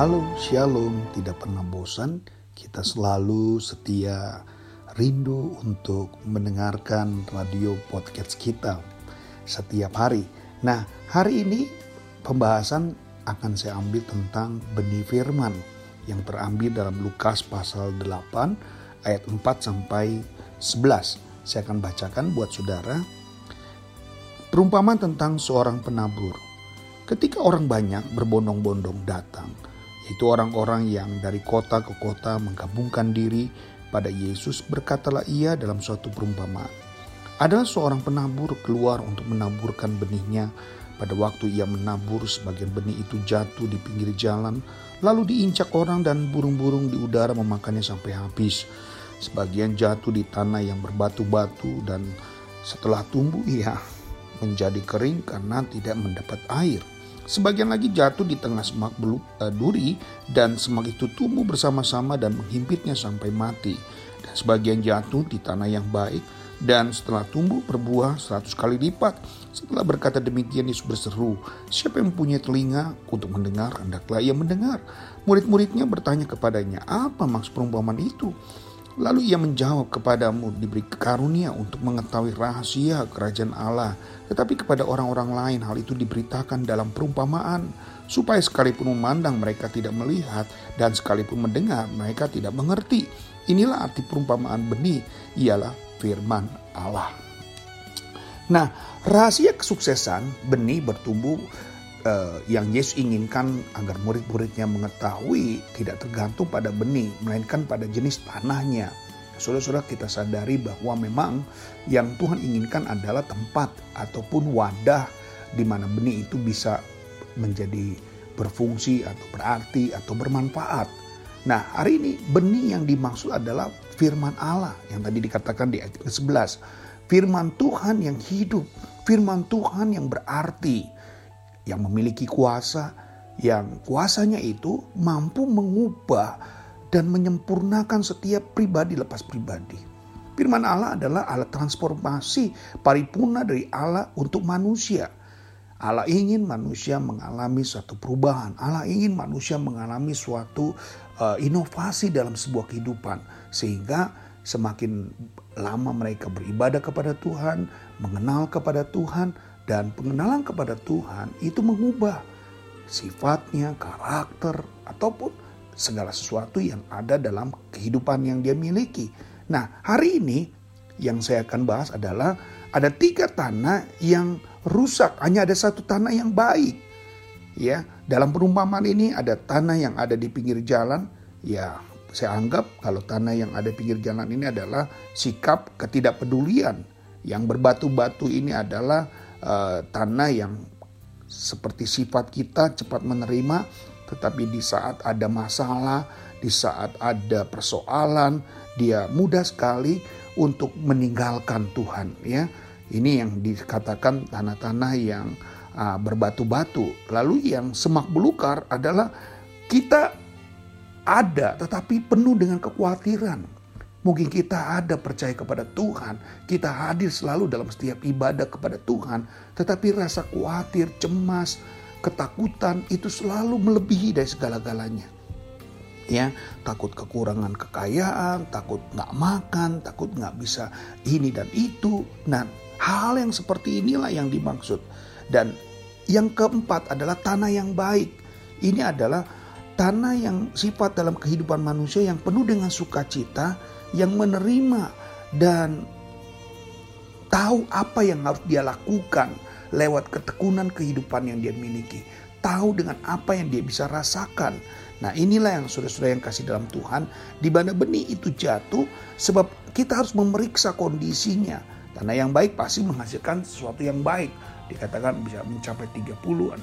Halo, shalom, tidak pernah bosan. Kita selalu setia rindu untuk mendengarkan radio podcast kita setiap hari. Nah, hari ini pembahasan akan saya ambil tentang benih firman yang terambil dalam Lukas pasal 8 ayat 4 sampai 11. Saya akan bacakan buat saudara. Perumpamaan tentang seorang penabur. Ketika orang banyak berbondong-bondong datang, yaitu orang-orang yang dari kota ke kota menggabungkan diri pada Yesus, berkatalah ia dalam suatu perumpamaan. Adalah seorang penabur keluar untuk menaburkan benihnya. Pada waktu ia menabur, sebagian benih itu jatuh di pinggir jalan, lalu diincak orang dan burung-burung di udara memakannya sampai habis. Sebagian jatuh di tanah yang berbatu-batu dan setelah tumbuh ia menjadi kering karena tidak mendapat air. Sebagian lagi jatuh di tengah semak beluk, uh, duri dan semak itu tumbuh bersama-sama dan menghimpitnya sampai mati. Dan sebagian jatuh di tanah yang baik dan setelah tumbuh berbuah seratus kali lipat. Setelah berkata demikian Yesus berseru, siapa yang mempunyai telinga untuk mendengar, hendaklah ia mendengar. Murid-muridnya bertanya kepadanya, apa maksud perumpamaan itu? Lalu ia menjawab kepadamu diberi karunia untuk mengetahui rahasia kerajaan Allah. Tetapi kepada orang-orang lain hal itu diberitakan dalam perumpamaan. Supaya sekalipun memandang mereka tidak melihat dan sekalipun mendengar mereka tidak mengerti. Inilah arti perumpamaan benih ialah firman Allah. Nah, rahasia kesuksesan benih bertumbuh uh, yang Yesus inginkan agar murid-muridnya mengetahui tidak tergantung pada benih, melainkan pada jenis tanahnya. Saudara-saudara kita sadari bahwa memang yang Tuhan inginkan adalah tempat ataupun wadah di mana benih itu bisa menjadi berfungsi atau berarti atau bermanfaat. Nah hari ini benih yang dimaksud adalah firman Allah yang tadi dikatakan di ayat ke-11. Firman Tuhan yang hidup, firman Tuhan yang berarti, yang memiliki kuasa, yang kuasanya itu mampu mengubah dan menyempurnakan setiap pribadi lepas pribadi. Firman Allah adalah alat transformasi paripurna dari Allah untuk manusia. Allah ingin manusia mengalami suatu perubahan. Allah ingin manusia mengalami suatu uh, inovasi dalam sebuah kehidupan sehingga semakin lama mereka beribadah kepada Tuhan, mengenal kepada Tuhan dan pengenalan kepada Tuhan itu mengubah sifatnya, karakter ataupun segala sesuatu yang ada dalam kehidupan yang dia miliki. Nah, hari ini yang saya akan bahas adalah ada tiga tanah yang rusak, hanya ada satu tanah yang baik. Ya, dalam perumpamaan ini ada tanah yang ada di pinggir jalan. Ya, saya anggap kalau tanah yang ada di pinggir jalan ini adalah sikap ketidakpedulian. Yang berbatu-batu ini adalah uh, tanah yang seperti sifat kita cepat menerima, tetapi di saat ada masalah, di saat ada persoalan, dia mudah sekali untuk meninggalkan Tuhan. Ya, ini yang dikatakan tanah-tanah yang uh, berbatu-batu. Lalu yang semak belukar adalah kita ada tetapi penuh dengan kekhawatiran. Mungkin kita ada percaya kepada Tuhan, kita hadir selalu dalam setiap ibadah kepada Tuhan, tetapi rasa khawatir, cemas, ketakutan itu selalu melebihi dari segala-galanya. Ya, takut kekurangan kekayaan, takut nggak makan, takut nggak bisa ini dan itu. Nah, Hal yang seperti inilah yang dimaksud. Dan yang keempat adalah tanah yang baik. Ini adalah tanah yang sifat dalam kehidupan manusia yang penuh dengan sukacita, yang menerima dan tahu apa yang harus dia lakukan lewat ketekunan kehidupan yang dia miliki. Tahu dengan apa yang dia bisa rasakan. Nah inilah yang saudara-saudara yang kasih dalam Tuhan. Di mana benih itu jatuh sebab kita harus memeriksa kondisinya Tanah yang baik pasti menghasilkan sesuatu yang baik. Dikatakan bisa mencapai 30, 60,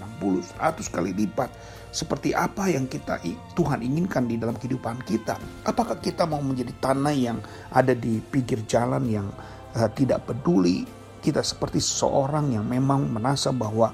100 kali lipat. Seperti apa yang kita Tuhan inginkan di dalam kehidupan kita. Apakah kita mau menjadi tanah yang ada di pinggir jalan yang uh, tidak peduli. Kita seperti seseorang yang memang merasa bahwa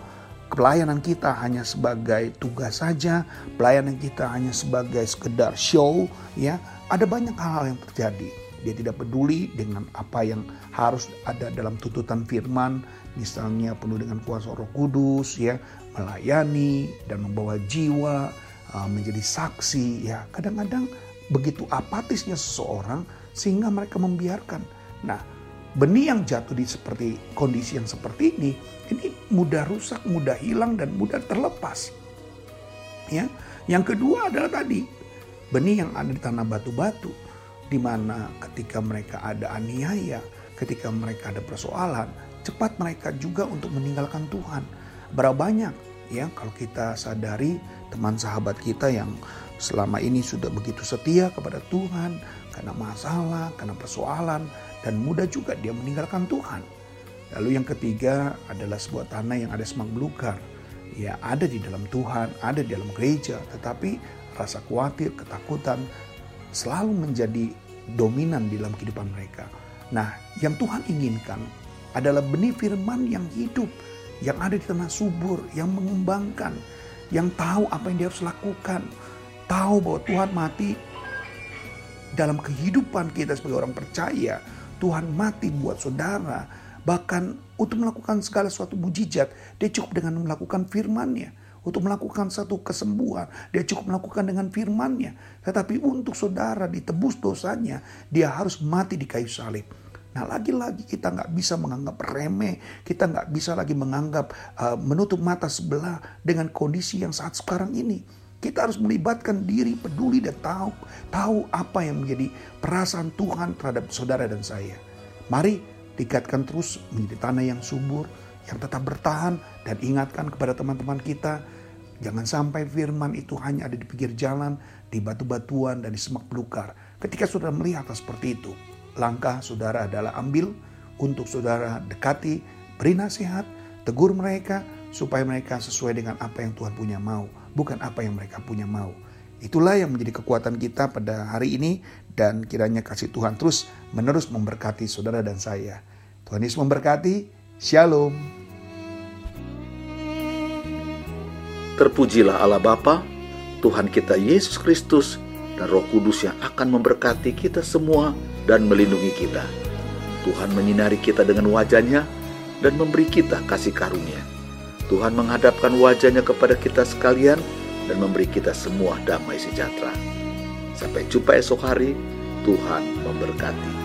pelayanan kita hanya sebagai tugas saja, pelayanan kita hanya sebagai sekedar show, ya. Ada banyak hal-hal yang terjadi dia tidak peduli dengan apa yang harus ada dalam tuntutan firman, misalnya penuh dengan kuasa Roh Kudus, ya, melayani dan membawa jiwa uh, menjadi saksi ya. Kadang-kadang begitu apatisnya seseorang sehingga mereka membiarkan. Nah benih yang jatuh di seperti kondisi yang seperti ini ini mudah rusak mudah hilang dan mudah terlepas ya. Yang kedua adalah tadi benih yang ada di tanah batu-batu di mana ketika mereka ada aniaya ketika mereka ada persoalan cepat mereka juga untuk meninggalkan Tuhan. Berapa banyak ya kalau kita sadari teman sahabat kita yang selama ini sudah begitu setia kepada Tuhan karena masalah, karena persoalan dan mudah juga dia meninggalkan Tuhan. Lalu yang ketiga adalah sebuah tanah yang ada semak belukar. Ya ada di dalam Tuhan, ada di dalam gereja, tetapi rasa khawatir, ketakutan selalu menjadi dominan di dalam kehidupan mereka. Nah, yang Tuhan inginkan adalah benih firman yang hidup, yang ada di tanah subur, yang mengembangkan, yang tahu apa yang dia harus lakukan, tahu bahwa Tuhan mati dalam kehidupan kita sebagai orang percaya. Tuhan mati buat saudara, bahkan untuk melakukan segala suatu mujizat, dia cukup dengan melakukan firman-Nya. Untuk melakukan satu kesembuhan, dia cukup melakukan dengan firman-Nya. Tetapi untuk saudara ditebus dosanya, dia harus mati di kayu salib. Nah lagi-lagi kita nggak bisa menganggap remeh, kita nggak bisa lagi menganggap uh, menutup mata sebelah dengan kondisi yang saat sekarang ini. Kita harus melibatkan diri, peduli dan tahu tahu apa yang menjadi perasaan Tuhan terhadap saudara dan saya. Mari tingkatkan terus menjadi tanah yang subur, yang tetap bertahan dan ingatkan kepada teman-teman kita Jangan sampai firman itu hanya ada di pinggir jalan, di batu-batuan, dan di semak belukar. Ketika sudah melihat seperti itu, langkah saudara adalah ambil untuk saudara dekati, beri nasihat, tegur mereka supaya mereka sesuai dengan apa yang Tuhan punya mau, bukan apa yang mereka punya mau. Itulah yang menjadi kekuatan kita pada hari ini dan kiranya kasih Tuhan terus menerus memberkati saudara dan saya. Tuhan Yesus memberkati. Shalom. Terpujilah Allah Bapa, Tuhan kita Yesus Kristus, dan Roh Kudus yang akan memberkati kita semua dan melindungi kita. Tuhan menyinari kita dengan wajahnya dan memberi kita kasih karunia. Tuhan menghadapkan wajahnya kepada kita sekalian dan memberi kita semua damai sejahtera. Sampai jumpa esok hari, Tuhan memberkati.